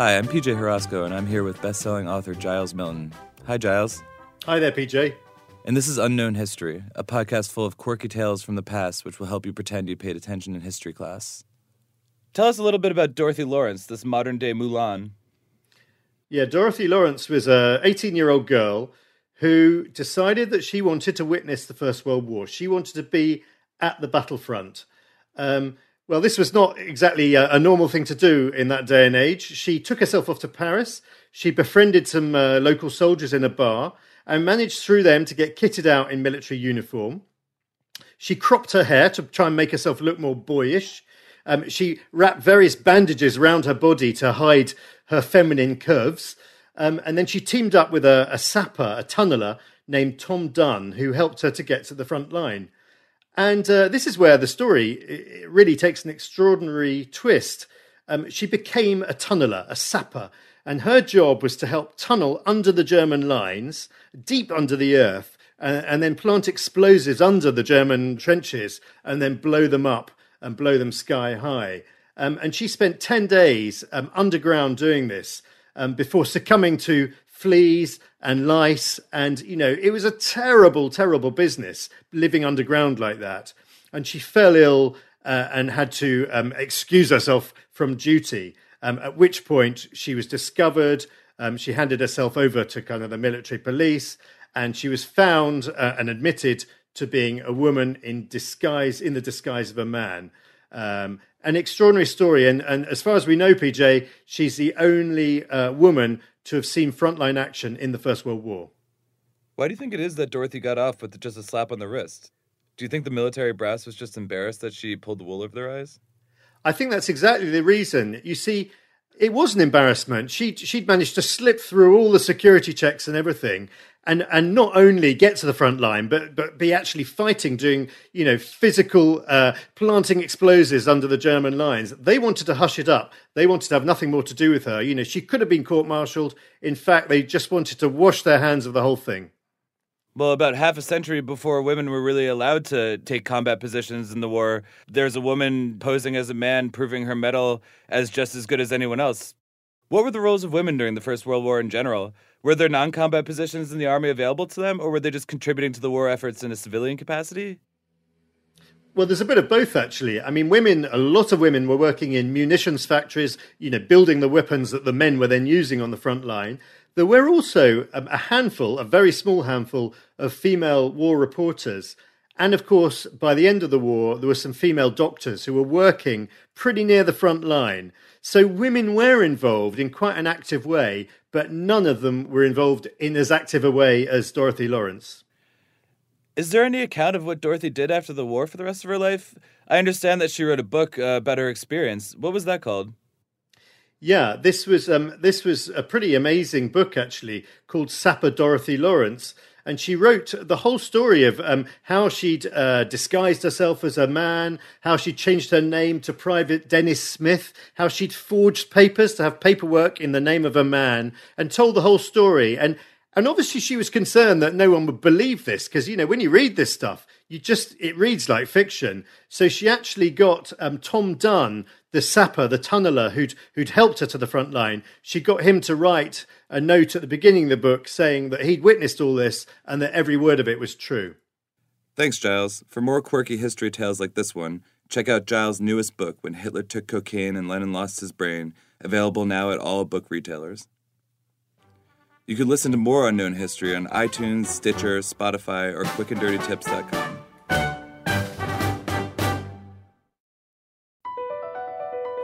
Hi, I'm PJ Harasco, and I'm here with best-selling author Giles Milton. Hi, Giles. Hi there, PJ. And this is Unknown History, a podcast full of quirky tales from the past which will help you pretend you paid attention in history class. Tell us a little bit about Dorothy Lawrence, this modern day Mulan. Yeah, Dorothy Lawrence was a 18 year old girl who decided that she wanted to witness the First World War. She wanted to be at the battlefront. Um, well, this was not exactly a, a, normal thing to do in that day and age. She took herself off to Paris. She befriended some uh, local soldiers in a bar and managed through them to get kitted out in military uniform. She cropped her hair to try and make herself look more boyish. Um, she wrapped various bandages around her body to hide her feminine curves. Um, and then she teamed up with a, a sapper, a tunneler named Tom Dunn, who helped her to get to the front line. And uh, this is where the story really takes an extraordinary twist. Um, she became a tunneler, a sapper, and her job was to help tunnel under the German lines, deep under the earth, uh, and then plant explosives under the German trenches and then blow them up and blow them sky high. Um, and she spent 10 days um, underground doing this um, before succumbing to fleas and lice. And, you know, it was a terrible, terrible business living underground like that. And she fell ill uh, and had to um, excuse herself from duty, um, at which point she was discovered. Um, she handed herself over to kind of the military police and she was found uh, and admitted to being a woman in disguise, in the disguise of a man. Um, an extraordinary story. And, and as far as we know, PJ, she's the only uh, woman to have seen frontline action in the First World War. Why do you think it is that Dorothy got off with just a slap on the wrist? Do you think the military brass was just embarrassed that she pulled the wool over their eyes? I think that's exactly the reason. You see, it was an embarrassment. She she'd managed to slip through all the security checks and everything, and and not only get to the front line, but but be actually fighting, doing you know physical uh, planting explosives under the German lines. They wanted to hush it up. They wanted to have nothing more to do with her. You know, she could have been court-martialed. In fact, they just wanted to wash their hands of the whole thing. Well, about half a century before women were really allowed to take combat positions in the war, there's a woman posing as a man, proving her mettle as just as good as anyone else. What were the roles of women during the First World War in general? Were there non combat positions in the army available to them, or were they just contributing to the war efforts in a civilian capacity? Well, there's a bit of both, actually. I mean, women, a lot of women were working in munitions factories, you know, building the weapons that the men were then using on the front line. There were also um, a handful, a very small handful, of female war reporters. And of course, by the end of the war, there were some female doctors who were working pretty near the front line. So women were involved in quite an active way, but none of them were involved in as active a way as Dorothy Lawrence. Is there any account of what Dorothy did after the war for the rest of her life? I understand that she wrote a book uh, about her experience. What was that called? Yeah, this was um, this was a pretty amazing book actually called Sapper Dorothy Lawrence, and she wrote the whole story of um, how she'd uh, disguised herself as a man, how she changed her name to Private Dennis Smith, how she'd forged papers to have paperwork in the name of a man, and told the whole story. And and obviously she was concerned that no one would believe this because you know when you read this stuff, you just it reads like fiction. So she actually got um, Tom Dunn the sapper, the tunneler who'd, who'd helped her to the front line, she got him to write a note at the beginning of the book saying that he'd witnessed all this and that every word of it was true. Thanks, Giles. For more quirky history tales like this one, check out Giles' newest book, When Hitler Took Cocaine and Lenin Lost His Brain, available now at all book retailers. You can listen to more unknown history on iTunes, Stitcher, Spotify, or quickanddirtytips.com.